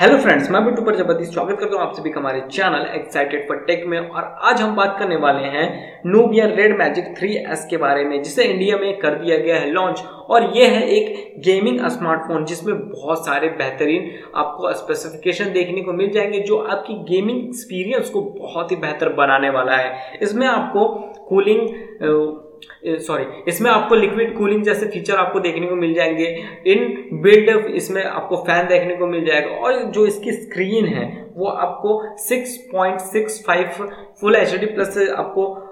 Hello friends मैं बिट्टू प्रजापति स्वागत करता हूँ आप सभी का हमारे चैनल एक्साइटेड फॉर टेक में और आज हम बात करने वाले हैं नूबिया रेड मैजिक 3S के बारे में, जिसे इंडिया में कर दिया गया है लॉन्च और ये है एक गेमिंग स्मार्टफ़ोन जिसमें बहुत सारे बेहतरीन आपको स्पेसिफिकेशन देखने को मिल जाएँगे, जो आपकी गेमिंग एक्सपीरियंस को बहुत ही बेहतर बनाने वाला है। इसमें आपको कूलिंग सॉरी इसमें आपको लिक्विड कूलिंग जैसे फीचर आपको देखने को मिल जाएँगे। इन बिल्ड इसमें आपको फ़ैन देखने को मिल जाएगा। और जो इसकी स्क्रीन है, वो आपको 6.65 फुल एचडी प्लस आपको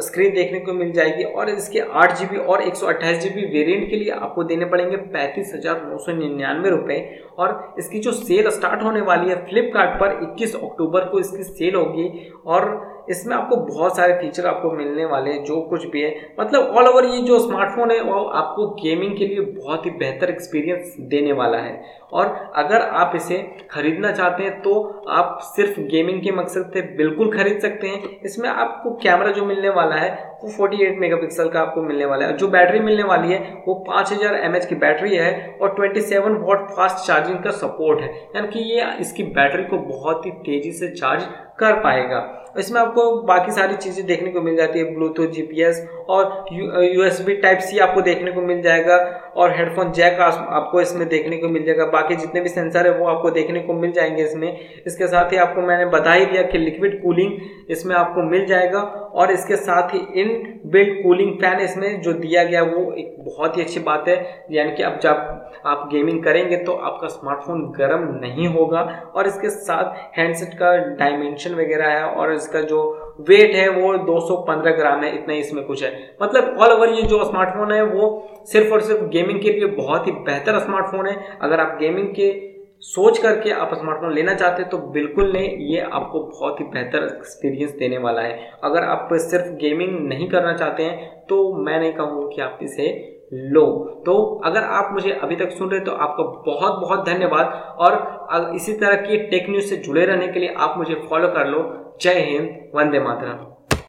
स्क्रीन देखने को मिल जाएगी। और इसके आठ जी और एक सौ वेरिएंट के लिए आपको देने पड़ेंगे पैंतीस हज़ार नौ सौ निन्यानवे रुपए। और इसकी जो सेल स्टार्ट होने वाली है फ्लिपकार्ट पर 21 अक्टूबर को इसकी सेल होगी। और इसमें आपको बहुत सारे फीचर आपको मिलने वाले हैं, जो कुछ भी है। मतलब ऑल ओवर ये जो स्मार्टफ़ोन है, वो आपको गेमिंग के लिए बहुत ही बेहतर एक्सपीरियंस देने वाला है। और अगर आप इसे खरीदना चाहते हैं तो आप सिर्फ़ गेमिंग के मकसद से बिल्कुल खरीद सकते हैं। इसमें आपको कैमरा जो मिलने वाला है, वो फोर्टी 48 मेगापिक्सल का आपको मिलने वाला है। जो बैटरी मिलने वाली है, वो 5000 हज़ार की बैटरी है और 27 वॉट फास्ट चार्जिंग का सपोर्ट है। यानी कि ये इसकी बैटरी को बहुत ही तेज़ी से चार्ज कर पाएगा। इसमें आपको बाकी सारी चीज़ें देखने को मिल जाती है ब्लूटूथ जीपीएस और यूएसबी टाइप सी आपको देखने को मिल जाएगा और हेडफोन जैक आपको इसमें देखने को मिल जाएगा। बाकी जितने भी सेंसर है वो आपको देखने को मिल जाएँगे इसमें। इसके साथ ही आपको मैंने बता ही दिया कि लिक्विड कूलिंग इसमें आपको मिल जाएगा और इसके साथ ही इन बिल्ड कूलिंग फ़ैन इसमें जो दिया गया वो एक बहुत ही अच्छी बात है। यानी कि अब जब आप गेमिंग करेंगे तो आपका स्मार्टफ़ोन गर्म नहीं होगा और इसके साथ हैंडसेट का डायमेंशन वगैरह है और इसका जो वेट है, वो 215 ग्राम है, इतना ही इसमें कुछ है। मतलब ऑल ओवर ये जो स्मार्टफ़ोन है, वो सिर्फ़ और सिर्फ़ गेमिंग के लिए बहुत ही बेहतर स्मार्टफ़ोन है। अगर आप गेमिंग के सोच करके आप स्मार्टफ़ोन लेना चाहते हैं तो बिल्कुल नहीं, ये आपको बहुत ही बेहतर एक्सपीरियंस देने वाला है। अगर आप सिर्फ़ गेमिंग नहीं करना चाहते हैं तो मैं नहीं कहूँगा कि आप इसे लो। तो अगर आप मुझे अभी तक सुन रहे तो आपका बहुत बहुत धन्यवाद। और इसी तरह की टेक न्यूज़ से जुड़े रहने के लिए आप मुझे फॉलो कर लो। जय हिंद, वंदे मातरम।